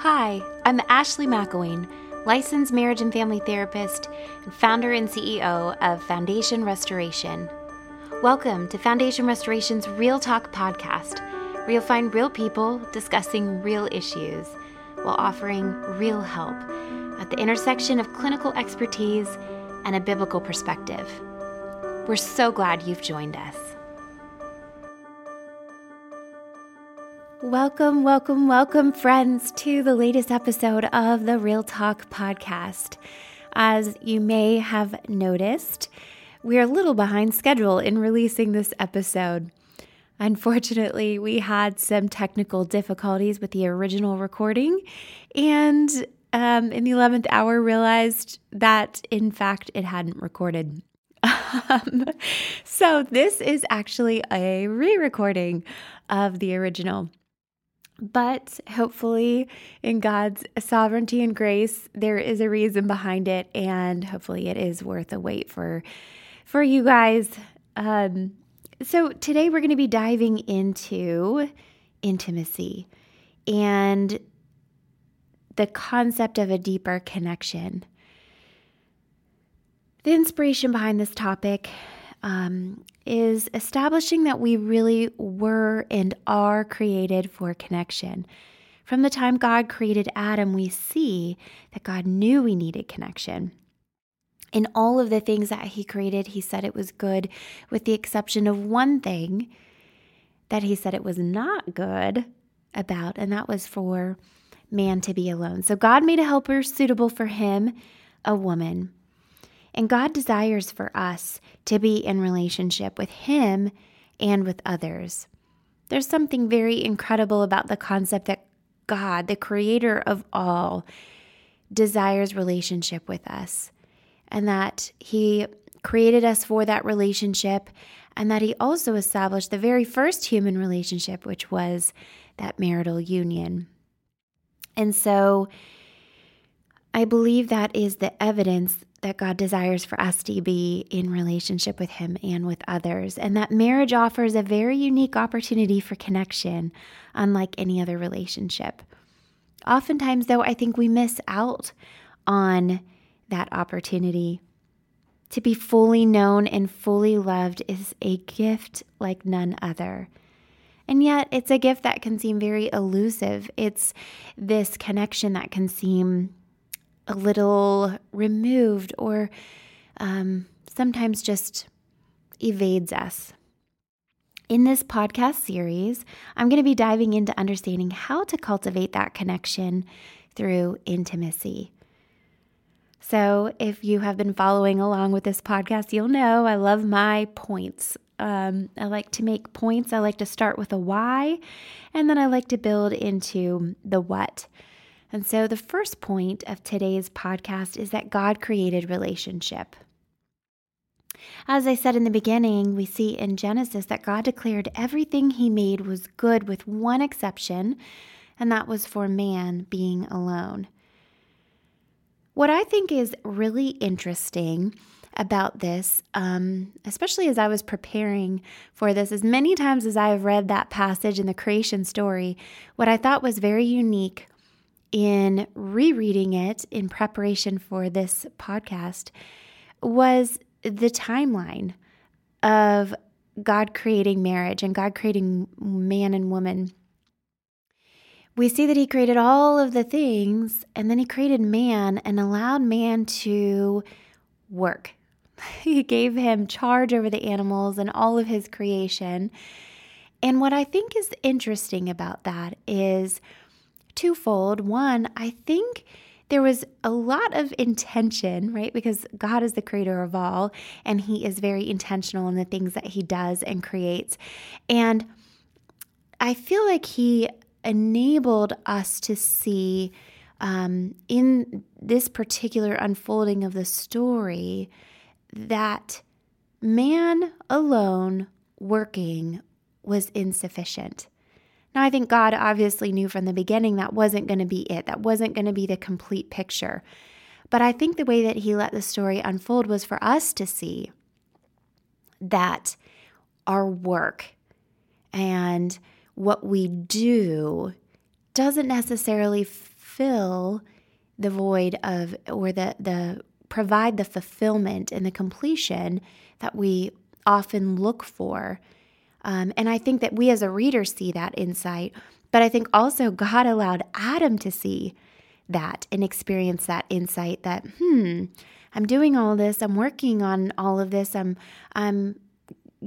Hi, I'm Ashley McIlwain, licensed marriage and family therapist and founder and CEO of Foundation Restoration. Welcome to Foundation Restoration's Real Talk podcast, where you'll find real people discussing real issues while offering real help at the intersection of clinical expertise and a biblical perspective. We're so glad you've joined us. Welcome, welcome, welcome, friends, to the latest episode of the Real Talk podcast. As you may have noticed, we're a little behind schedule in releasing this episode. Unfortunately, we had some technical difficulties with the original recording, and um, in the 11th hour, realized that in fact it hadn't recorded. Um, so, this is actually a re recording of the original. But hopefully, in God's sovereignty and grace, there is a reason behind it, and hopefully, it is worth a wait for for you guys. Um, so today we're going to be diving into intimacy and the concept of a deeper connection. The inspiration behind this topic um, is establishing that we really were and are created for connection. From the time God created Adam, we see that God knew we needed connection. In all of the things that He created, He said it was good, with the exception of one thing that He said it was not good about, and that was for man to be alone. So God made a helper suitable for him, a woman. And God desires for us to be in relationship with Him and with others. There's something very incredible about the concept that God, the creator of all, desires relationship with us, and that He created us for that relationship, and that He also established the very first human relationship, which was that marital union. And so I believe that is the evidence that God desires for us to be in relationship with Him and with others, and that marriage offers a very unique opportunity for connection, unlike any other relationship. Oftentimes, though, I think we miss out on that opportunity. To be fully known and fully loved is a gift like none other. And yet, it's a gift that can seem very elusive. It's this connection that can seem a little removed or um, sometimes just evades us. In this podcast series, I'm going to be diving into understanding how to cultivate that connection through intimacy. So, if you have been following along with this podcast, you'll know I love my points. Um, I like to make points. I like to start with a why, and then I like to build into the what. And so, the first point of today's podcast is that God created relationship. As I said in the beginning, we see in Genesis that God declared everything he made was good with one exception, and that was for man being alone. What I think is really interesting about this, um, especially as I was preparing for this, as many times as I have read that passage in the creation story, what I thought was very unique in rereading it in preparation for this podcast was the timeline of God creating marriage and God creating man and woman. We see that He created all of the things and then He created man and allowed man to work. He gave him charge over the animals and all of his creation. And what I think is interesting about that is twofold. One, I think there was a lot of intention, right? Because God is the creator of all, and He is very intentional in the things that He does and creates. And I feel like He enabled us to see um, in this particular unfolding of the story that man alone working was insufficient. Now, I think God obviously knew from the beginning that wasn't going to be it, that wasn't going to be the complete picture. But I think the way that He let the story unfold was for us to see that our work and what we do doesn't necessarily fill the void of or the the provide the fulfillment and the completion that we often look for. Um, and I think that we as a reader see that insight, but I think also God allowed Adam to see that and experience that insight that, hmm, I'm doing all this, I'm working on all of this, I'm I'm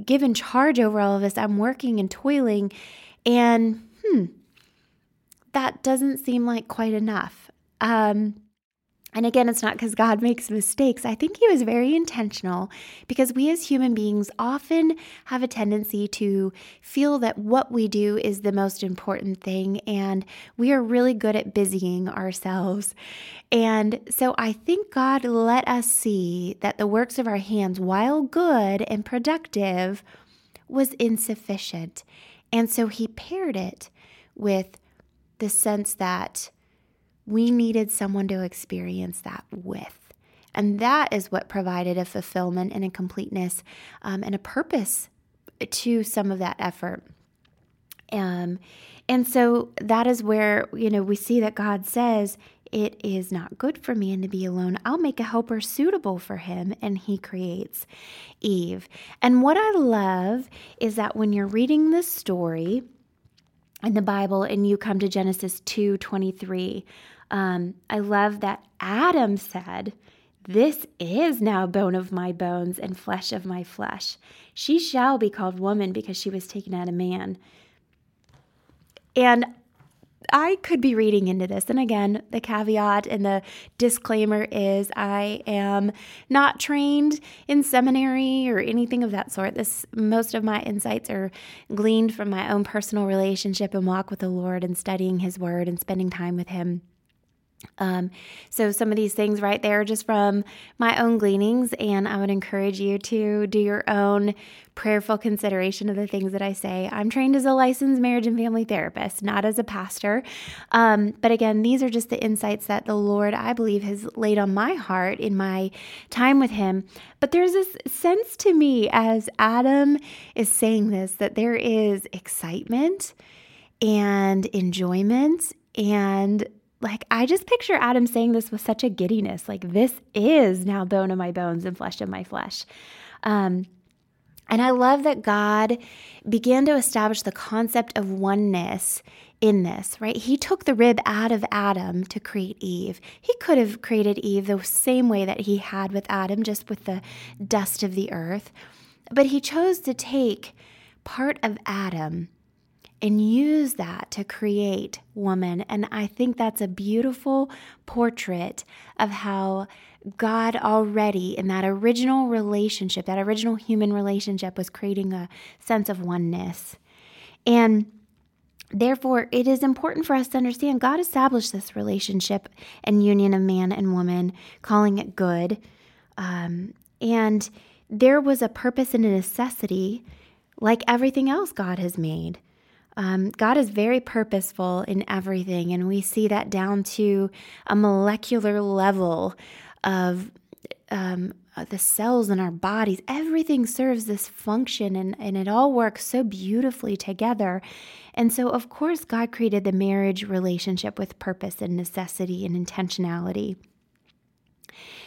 given charge over all of this, I'm working and toiling, and hmm, that doesn't seem like quite enough. Um, and again, it's not because God makes mistakes. I think He was very intentional because we as human beings often have a tendency to feel that what we do is the most important thing, and we are really good at busying ourselves. And so I think God let us see that the works of our hands, while good and productive, was insufficient. And so He paired it with the sense that we needed someone to experience that with. And that is what provided a fulfillment and a completeness um, and a purpose to some of that effort. Um, and so that is where, you know, we see that God says, It is not good for man to be alone. I'll make a helper suitable for him. And he creates Eve. And what I love is that when you're reading this story, in the Bible and you come to Genesis 2 23, um, I love that Adam said, This is now bone of my bones and flesh of my flesh. She shall be called woman because she was taken out of man. And I could be reading into this. And again, the caveat and the disclaimer is I am not trained in seminary or anything of that sort. This most of my insights are gleaned from my own personal relationship and walk with the Lord and studying his word and spending time with him. Um, so, some of these things right there are just from my own gleanings, and I would encourage you to do your own prayerful consideration of the things that I say. I'm trained as a licensed marriage and family therapist, not as a pastor. Um, but again, these are just the insights that the Lord, I believe, has laid on my heart in my time with Him. But there's this sense to me as Adam is saying this that there is excitement and enjoyment and like I just picture Adam saying this with such a giddiness, like this is now bone of my bones and flesh of my flesh. Um, and I love that God began to establish the concept of oneness in this, right? He took the rib out of Adam to create Eve. He could have created Eve the same way that he had with Adam, just with the dust of the earth. But he chose to take part of Adam and use that to create woman. And I think that's a beautiful portrait of how God already, in that original relationship, that original human relationship, was creating a sense of oneness. And Therefore, it is important for us to understand God established this relationship and union of man and woman, calling it good. Um, and there was a purpose and a necessity, like everything else God has made. Um, God is very purposeful in everything, and we see that down to a molecular level of um, the cells in our bodies. Everything serves this function, and, and it all works so beautifully together. And so, of course, God created the marriage relationship with purpose and necessity and intentionality.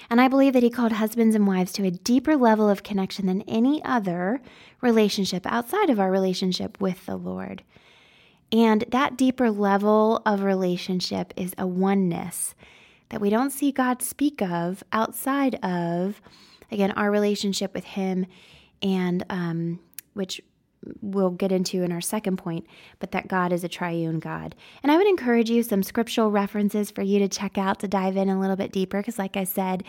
And I believe that he called husbands and wives to a deeper level of connection than any other relationship outside of our relationship with the Lord. And that deeper level of relationship is a oneness that we don't see God speak of outside of, again, our relationship with Him, and um, which we'll get into in our second point, but that God is a triune God. And I would encourage you some scriptural references for you to check out to dive in a little bit deeper, because, like I said,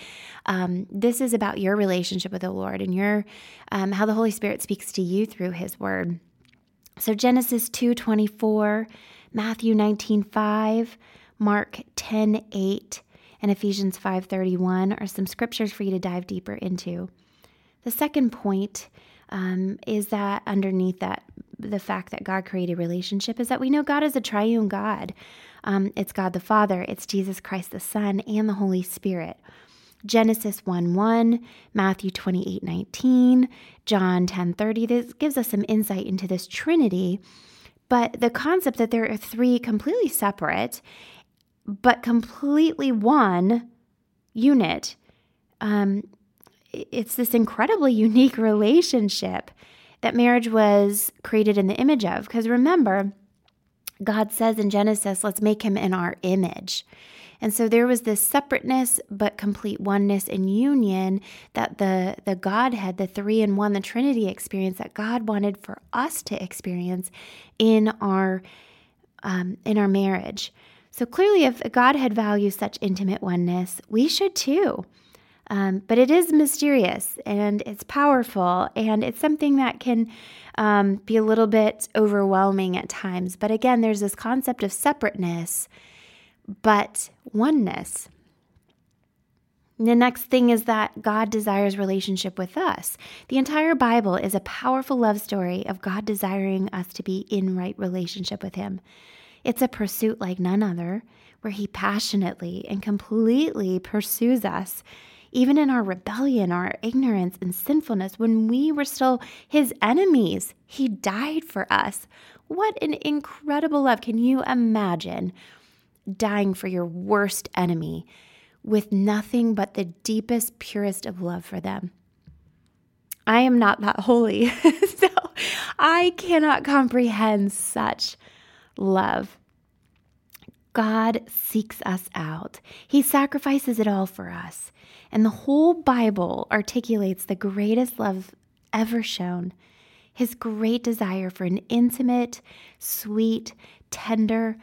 um, this is about your relationship with the Lord and your um, how the Holy Spirit speaks to you through His Word. So Genesis 2:24, Matthew 19:5, Mark 10:8, and Ephesians 5:31 are some scriptures for you to dive deeper into. The second point um, is that underneath that, the fact that God created relationship is that we know God is a triune God. Um, it's God the Father, it's Jesus Christ the Son, and the Holy Spirit. Genesis 1 1, Matthew 28 19, John 10 30. This gives us some insight into this Trinity. But the concept that there are three completely separate but completely one unit. Um, it's this incredibly unique relationship that marriage was created in the image of. Because remember, God says in Genesis, let's make him in our image. And so there was this separateness but complete oneness and union that the the Godhead, the three in one, the Trinity experience that God wanted for us to experience in our um, in our marriage. So clearly, if Godhead values such intimate oneness, we should too. Um, but it is mysterious and it's powerful, and it's something that can um, be a little bit overwhelming at times. But again, there's this concept of separateness, but oneness. The next thing is that God desires relationship with us. The entire Bible is a powerful love story of God desiring us to be in right relationship with Him. It's a pursuit like none other, where He passionately and completely pursues us even in our rebellion, our ignorance and sinfulness, when we were still his enemies, he died for us. What an incredible love. Can you imagine dying for your worst enemy with nothing but the deepest, purest of love for them? I am not that holy, so I cannot comprehend such love. God seeks us out. He sacrifices it all for us. And the whole Bible articulates the greatest love ever shown his great desire for an intimate, sweet, tender,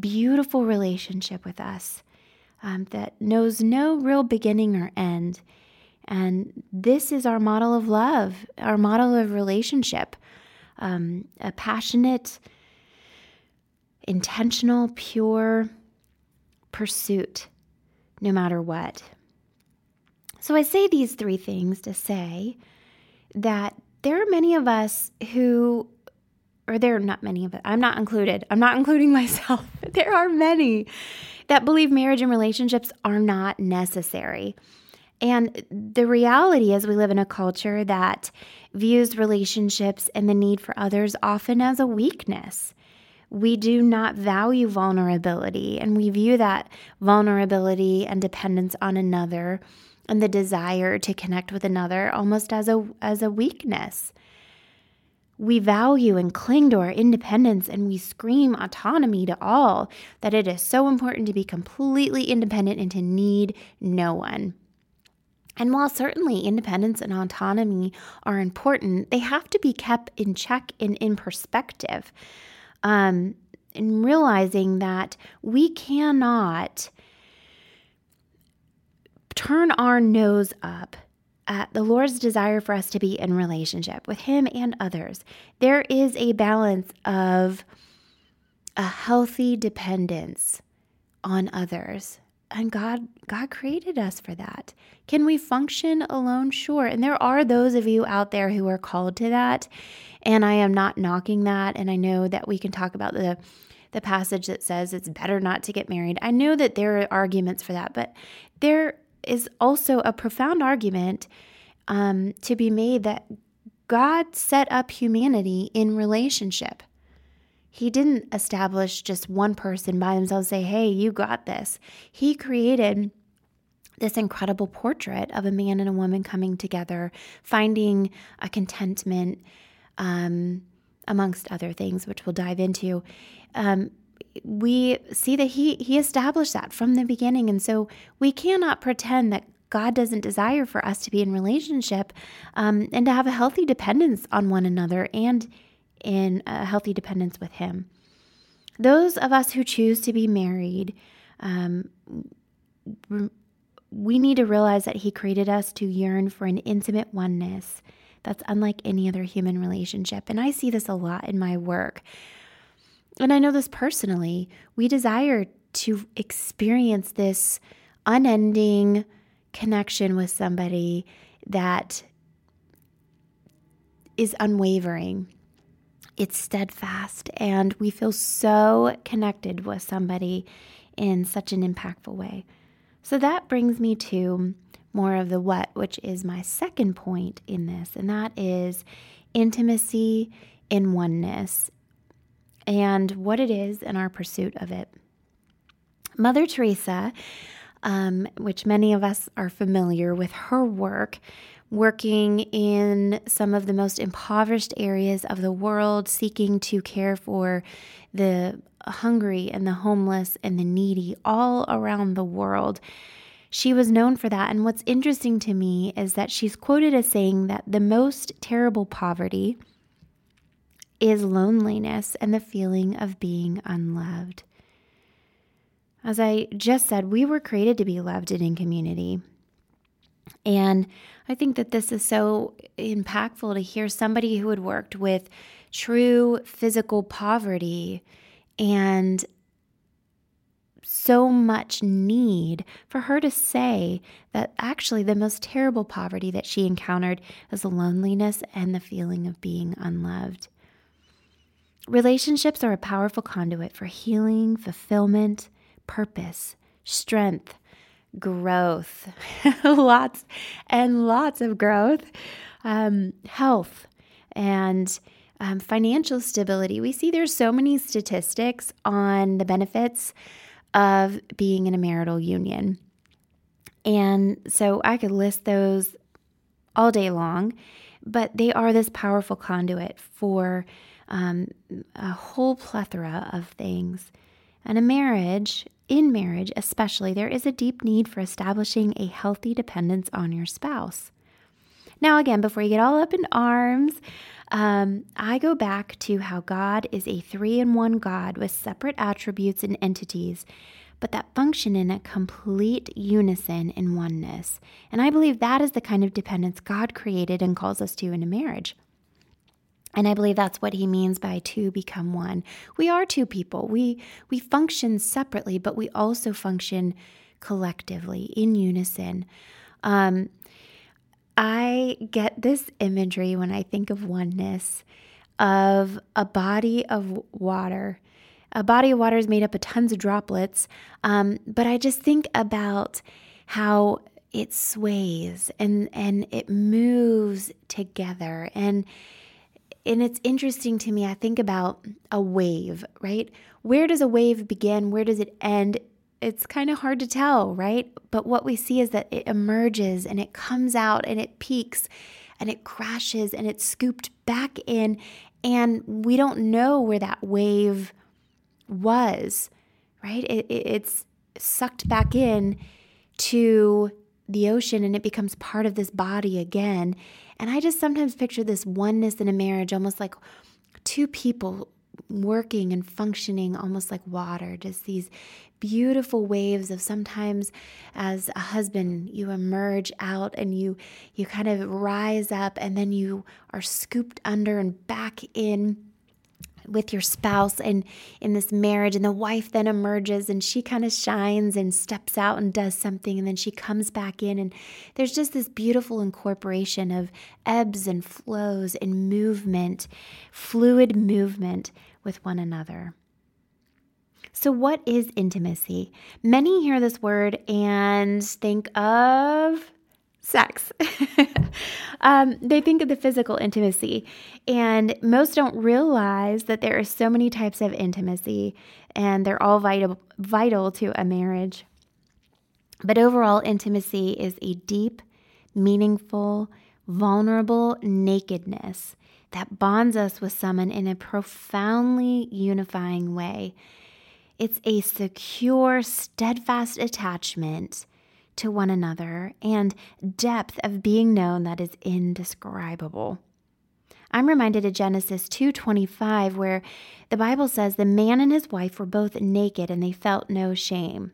beautiful relationship with us um, that knows no real beginning or end. And this is our model of love, our model of relationship um, a passionate, intentional, pure pursuit, no matter what. So I say these three things to say that there are many of us who, or there are not many of us, I'm not included, I'm not including myself. there are many that believe marriage and relationships are not necessary. And the reality is, we live in a culture that views relationships and the need for others often as a weakness we do not value vulnerability and we view that vulnerability and dependence on another and the desire to connect with another almost as a as a weakness. We value and cling to our independence and we scream autonomy to all that it is so important to be completely independent and to need no one. And while certainly independence and autonomy are important, they have to be kept in check and in perspective um, and realizing that we cannot turn our nose up at the Lord's desire for us to be in relationship with Him and others. There is a balance of a healthy dependence on others. And God God created us for that. Can we function alone? Sure. And there are those of you out there who are called to that. And I am not knocking that. And I know that we can talk about the the passage that says it's better not to get married. I know that there are arguments for that, but there is also a profound argument um, to be made that God set up humanity in relationship. He didn't establish just one person by themselves, say, hey, you got this. He created this incredible portrait of a man and a woman coming together, finding a contentment um, amongst other things, which we'll dive into. Um, we see that he he established that from the beginning, and so we cannot pretend that God doesn't desire for us to be in relationship um, and to have a healthy dependence on one another and in a healthy dependence with Him. Those of us who choose to be married, um, we need to realize that He created us to yearn for an intimate oneness that's unlike any other human relationship. And I see this a lot in my work. And I know this personally. We desire to experience this unending connection with somebody that is unwavering. It's steadfast, and we feel so connected with somebody in such an impactful way. So that brings me to more of the what, which is my second point in this, and that is intimacy in oneness and what it is in our pursuit of it. Mother Teresa, um, which many of us are familiar with her work, working in some of the most impoverished areas of the world, seeking to care for the hungry and the homeless and the needy all around the world. She was known for that. And what's interesting to me is that she's quoted as saying that the most terrible poverty is loneliness and the feeling of being unloved. As I just said, we were created to be loved and in community. And I think that this is so impactful to hear somebody who had worked with true physical poverty and so much need for her to say that actually the most terrible poverty that she encountered was loneliness and the feeling of being unloved. Relationships are a powerful conduit for healing, fulfillment, purpose, strength, growth, lots and lots of growth, um, health, and um, financial stability. We see there's so many statistics on the benefits of being in a marital union. And so I could list those all day long, but they are this powerful conduit for um, a whole plethora of things. And a marriage in marriage, especially, there is a deep need for establishing a healthy dependence on your spouse. Now, again, before you get all up in arms, um, I go back to how God is a three in one God with separate attributes and entities, but that function in a complete unison and oneness. And I believe that is the kind of dependence God created and calls us to in a marriage. And I believe that's what he means by two become one. We are two people. We we function separately, but we also function collectively in unison. Um, I get this imagery when I think of oneness of a body of water. A body of water is made up of tons of droplets, um, but I just think about how it sways and and it moves together and and it's interesting to me. I think about a wave, right? Where does a wave begin? Where does it end? It's kind of hard to tell, right? But what we see is that it emerges and it comes out and it peaks and it crashes and it's scooped back in. And we don't know where that wave was, right? It, it, it's sucked back in to the ocean and it becomes part of this body again. And I just sometimes picture this oneness in a marriage almost like two people working and functioning almost like water, just these beautiful waves of sometimes as a husband you emerge out and you you kind of rise up and then you are scooped under and back in with your spouse and in this marriage and the wife then emerges and she kind of shines and steps out and does something and then she comes back in and there's just this beautiful incorporation of ebbs and flows and movement fluid movement with one another so, what is intimacy? Many hear this word and think of sex. um, they think of the physical intimacy, and most don't realize that there are so many types of intimacy, and they're all vital vital to a marriage. But overall, intimacy is a deep, meaningful, vulnerable nakedness that bonds us with someone in a profoundly unifying way. It's a secure, steadfast attachment to one another and depth of being known that is indescribable. I'm reminded of Genesis 2:25 where the Bible says the man and his wife were both naked and they felt no shame.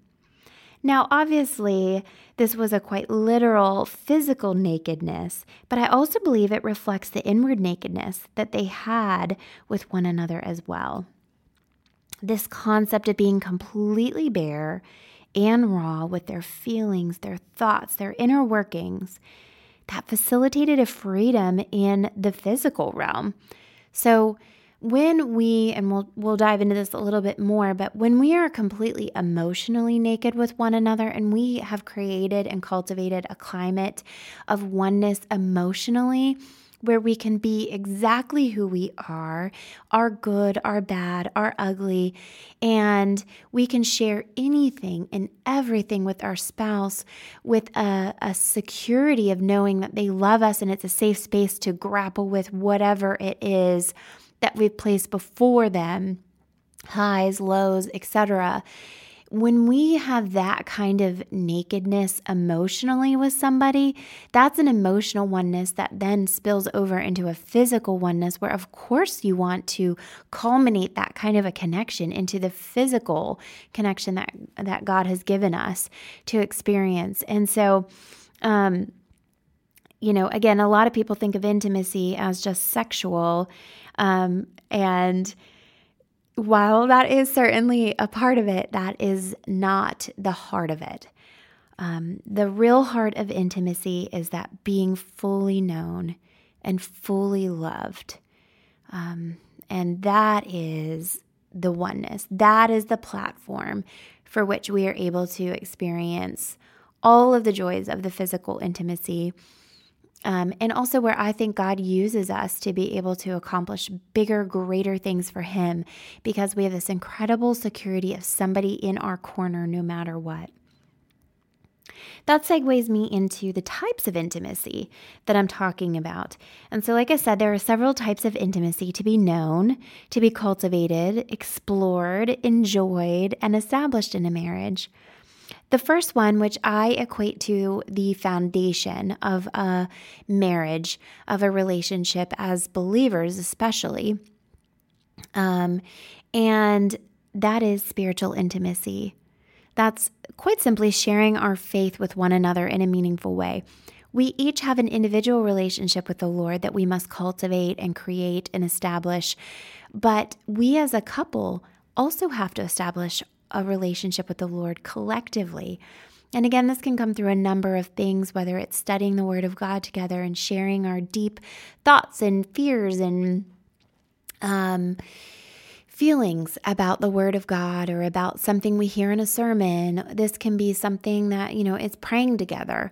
Now, obviously, this was a quite literal physical nakedness, but I also believe it reflects the inward nakedness that they had with one another as well. This concept of being completely bare and raw with their feelings, their thoughts, their inner workings that facilitated a freedom in the physical realm. So, when we and we'll we'll dive into this a little bit more, but when we are completely emotionally naked with one another and we have created and cultivated a climate of oneness emotionally, where we can be exactly who we are our good, our bad, our ugly, and we can share anything and everything with our spouse with a, a security of knowing that they love us and it's a safe space to grapple with whatever it is that we've placed before them highs, lows, etc when we have that kind of nakedness emotionally with somebody, that's an emotional oneness that then spills over into a physical oneness, where of course you want to culminate that kind of a connection into the physical connection that, that God has given us to experience. And so, um, you know, again, a lot of people think of intimacy as just sexual. Um, and while that is certainly a part of it, that is not the heart of it. Um, the real heart of intimacy is that being fully known and fully loved. Um, and that is the oneness. That is the platform for which we are able to experience all of the joys of the physical intimacy um, and also where I think God uses us to be able to accomplish bigger, greater things for Him because we have this incredible security of somebody in our corner no matter what. That segues me into the types of intimacy that I'm talking about. And so, like I said, there are several types of intimacy to be known, to be cultivated, explored, enjoyed, and established in a marriage. The first one, which I equate to the foundation of a marriage, of a relationship as believers, especially, um, and that is spiritual intimacy. That's quite simply sharing our faith with one another in a meaningful way. We each have an individual relationship with the Lord that we must cultivate and create and establish. But we as a couple also have to establish a relationship with the Lord collectively. And again, this can come through a number of things, whether it's studying the Word of God together and sharing our deep thoughts and fears and um, feelings about the Word of God or about something we hear in a sermon. This can be something that, you know, it's praying together.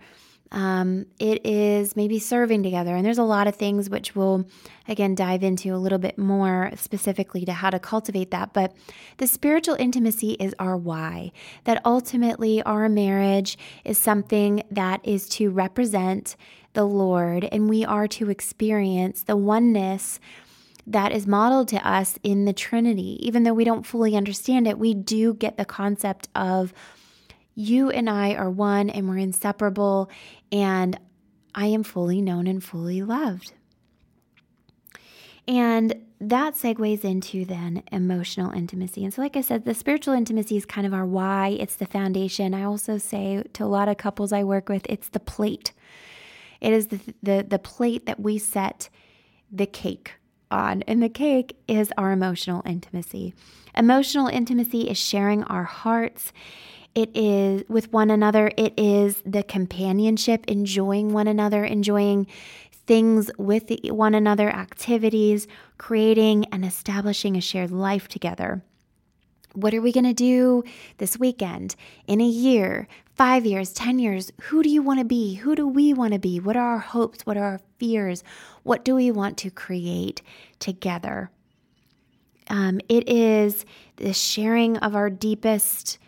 Um, it is maybe serving together. And there's a lot of things which we'll, again, dive into a little bit more specifically to how to cultivate that. But the spiritual intimacy is our why, that ultimately our marriage is something that is to represent the Lord, and we are to experience the oneness that is modeled to us in the Trinity. Even though we don't fully understand it, we do get the concept of you and I are one and we're inseparable, and I am fully known and fully loved. And that segues into then emotional intimacy. And so, like I said, the spiritual intimacy is kind of our why, it's the foundation. I also say to a lot of couples I work with, it's the plate. It is the, the, the plate that we set the cake on. And the cake is our emotional intimacy. Emotional intimacy is sharing our hearts it is with one another. It is the companionship, enjoying one another, enjoying things with one another, activities, creating and establishing a shared life together. What are we going to do this weekend, in a year, five years, 10 years? Who do you want to be? Who do we want to be? What are our hopes? What are our fears? What do we want to create together? Um, it is the sharing of our deepest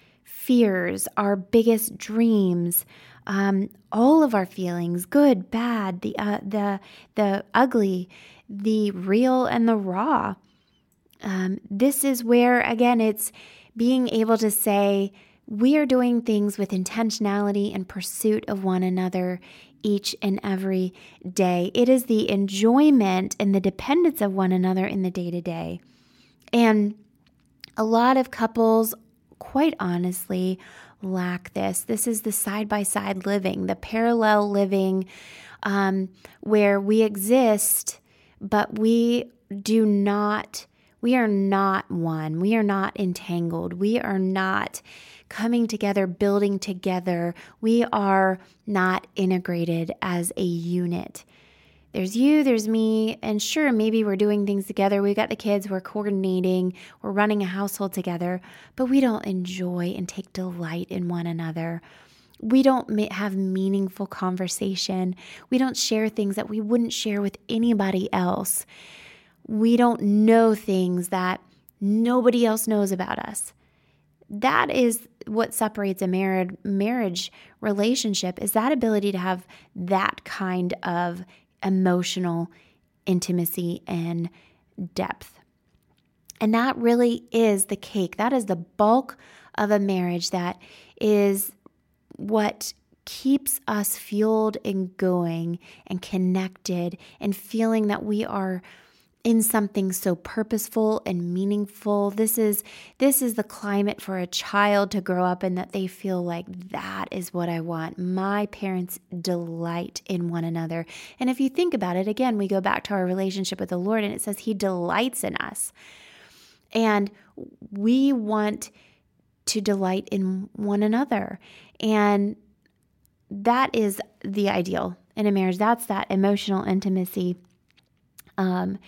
fears, our biggest dreams, um, all of our feelings, good, bad, the uh, the the ugly, the real and the raw. Um, this is where again it's being able to say we are doing things with intentionality and pursuit of one another each and every day. It is the enjoyment and the dependence of one another in the day to day. And a lot of couples quite honestly lack this. This is the side by side living, the parallel living um, where we exist, but we do not, we are not one. We are not entangled. We are not coming together, building together. We are not integrated as a unit there's you, there's me, and sure, maybe we're doing things together. We've got the kids, we're coordinating, we're running a household together, but we don't enjoy and take delight in one another. we don't have meaningful conversation. We don't share things that we wouldn't share with anybody else. We don't know things that nobody else knows about us. That is what separates a married marriage relationship is that ability to have that kind of emotional intimacy and depth. And that really is the cake. That is the bulk of a marriage that is what keeps us fueled and going and connected and feeling that we are in something so purposeful and meaningful. This is this is the climate for a child to grow up in that they feel like that is what I want. My parents delight in one another. And if you think about it again, we go back to our relationship with the Lord and it says he delights in us. And we want to delight in one another. And that is the ideal in a marriage. That's that emotional intimacy um,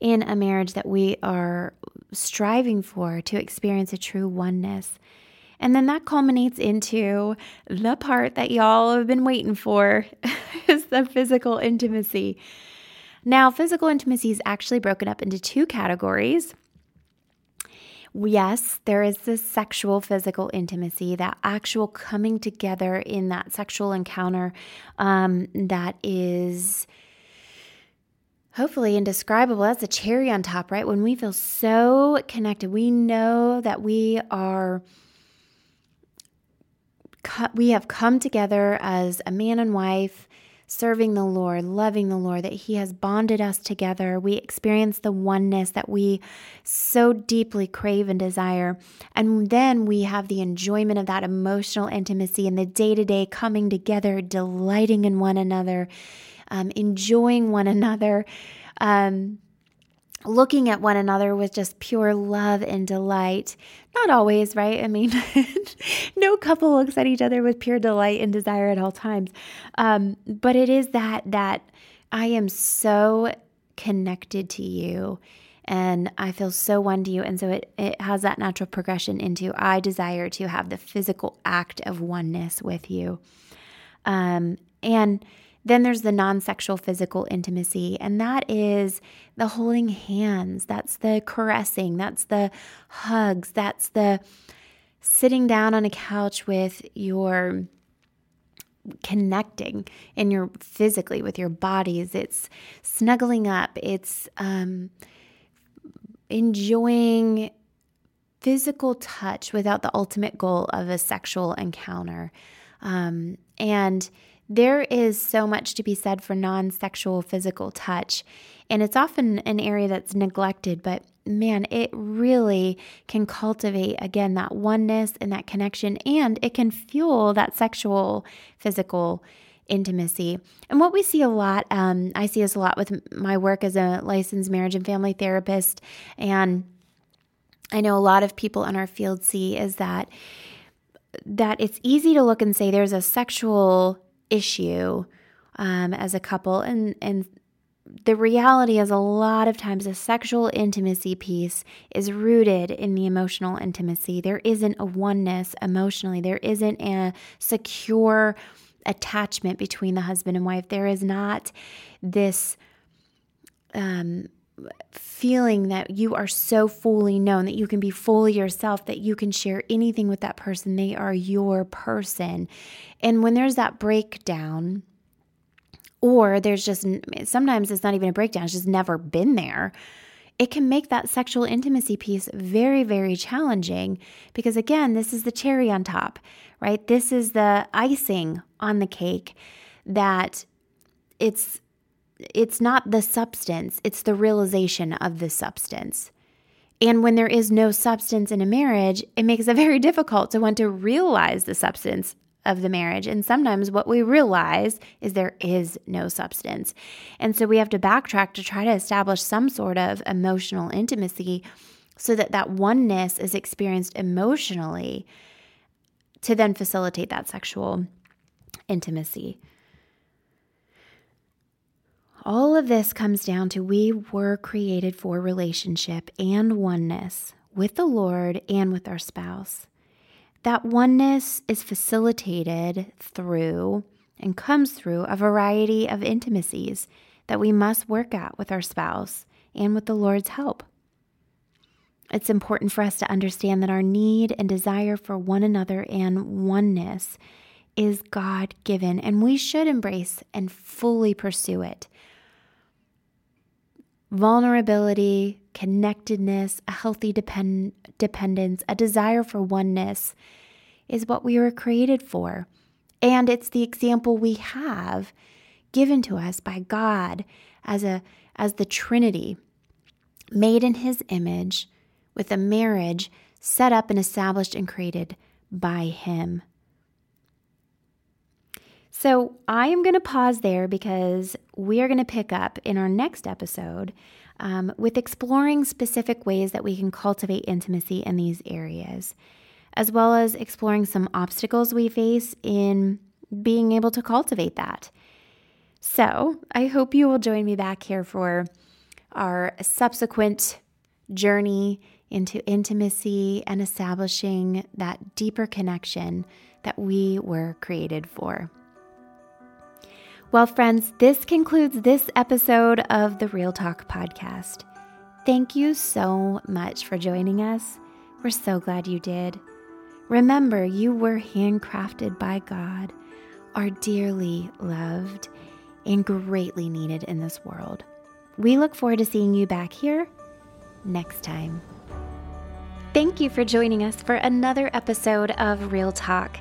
in a marriage that we are striving for to experience a true oneness. And then that culminates into the part that y'all have been waiting for is the physical intimacy. Now, physical intimacy is actually broken up into two categories. Yes, there is this sexual physical intimacy, that actual coming together in that sexual encounter um, that is hopefully indescribable. That's a cherry on top, right? When we feel so connected, we know that we are we have come together as a man and wife serving the Lord, loving the Lord, that He has bonded us together. We experience the oneness that we so deeply crave and desire. And then we have the enjoyment of that emotional intimacy and the day to day coming together, delighting in one another, um, enjoying one another. Um, looking at one another with just pure love and delight. Not always, right? I mean, no couple looks at each other with pure delight and desire at all times. Um, but it is that that I am so connected to you and I feel so one to you. And so it, it has that natural progression into I desire to have the physical act of oneness with you. Um, and then there's the non sexual physical intimacy, and that is the holding hands, that's the caressing, that's the hugs, that's the sitting down on a couch with your connecting in your physically with your bodies it's snuggling up it's um, enjoying physical touch without the ultimate goal of a sexual encounter. Um, and there is so much to be said for non sexual physical touch, and it's often an area that's neglected, but man, it really can cultivate again that oneness and that connection, and it can fuel that sexual physical intimacy. And what we see a lot, um, I see this a lot with my work as a licensed marriage and family therapist, and I know a lot of people in our field see is that that it's easy to look and say there's a sexual issue um, as a couple. And, and the reality is, a lot of times, the sexual intimacy piece is rooted in the emotional intimacy. There isn't a oneness emotionally, there isn't a secure attachment between the husband and wife. There is not this. Um, feeling that you are so fully known, that you can be fully yourself, that you can share anything with that person. They are your person. And when there's that breakdown, or there's just sometimes it's not even a breakdown, it's just never been there. It can make that sexual intimacy piece very, very challenging because, again, this is the cherry on top, right? This is the icing on the cake that it's it's not the substance, it's the realization of the substance. And when there is no substance in a marriage, it makes it very difficult to want to realize the substance of the marriage. And sometimes what we realize is there is no substance. And so we have to backtrack to try to establish some sort of emotional intimacy so that that oneness is experienced emotionally to then facilitate that sexual intimacy. All of this comes down to we were created for relationship and oneness with the Lord and with our spouse. That oneness is facilitated through and comes through a variety of intimacies that we must work at with our spouse and with the Lord's help. It's important for us to understand that our need and desire for one another and oneness is God given, and we should embrace and fully pursue it. Vulnerability, connectedness, a healthy depend- dependence, a desire for oneness is what we were created for. And it's the example we have given to us by God as a as the Trinity, made in his image, with a marriage set up and established and created by him. So I am going to pause there because we are going to pick up in our next episode um, with exploring specific ways that we can cultivate intimacy in these areas, as well as exploring some obstacles we face in being able to cultivate that. So I hope you will join me back here for our subsequent journey into intimacy and establishing that deeper connection that we were created for. Well, friends, this concludes this episode of the Real Talk podcast. Thank you so much for joining us. We're so glad you did. Remember, you were handcrafted by God, are dearly loved, and greatly needed in this world. We look forward to seeing you back here next time. Thank you for joining us for another episode of Real Talk.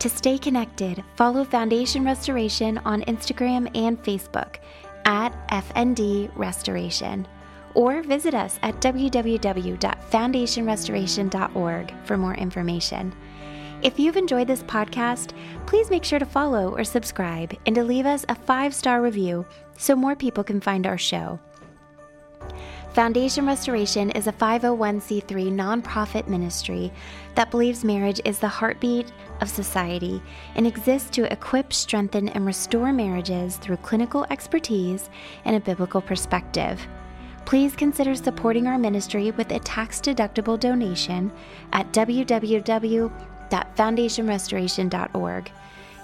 To stay connected, follow Foundation Restoration on Instagram and Facebook at FND Restoration or visit us at www.foundationrestoration.org for more information. If you've enjoyed this podcast, please make sure to follow or subscribe and to leave us a five star review so more people can find our show. Foundation Restoration is a 501c3 nonprofit ministry that believes marriage is the heartbeat of society and exists to equip, strengthen, and restore marriages through clinical expertise and a biblical perspective. Please consider supporting our ministry with a tax deductible donation at www.foundationrestoration.org.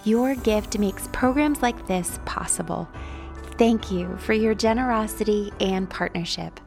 Your gift makes programs like this possible. Thank you for your generosity and partnership.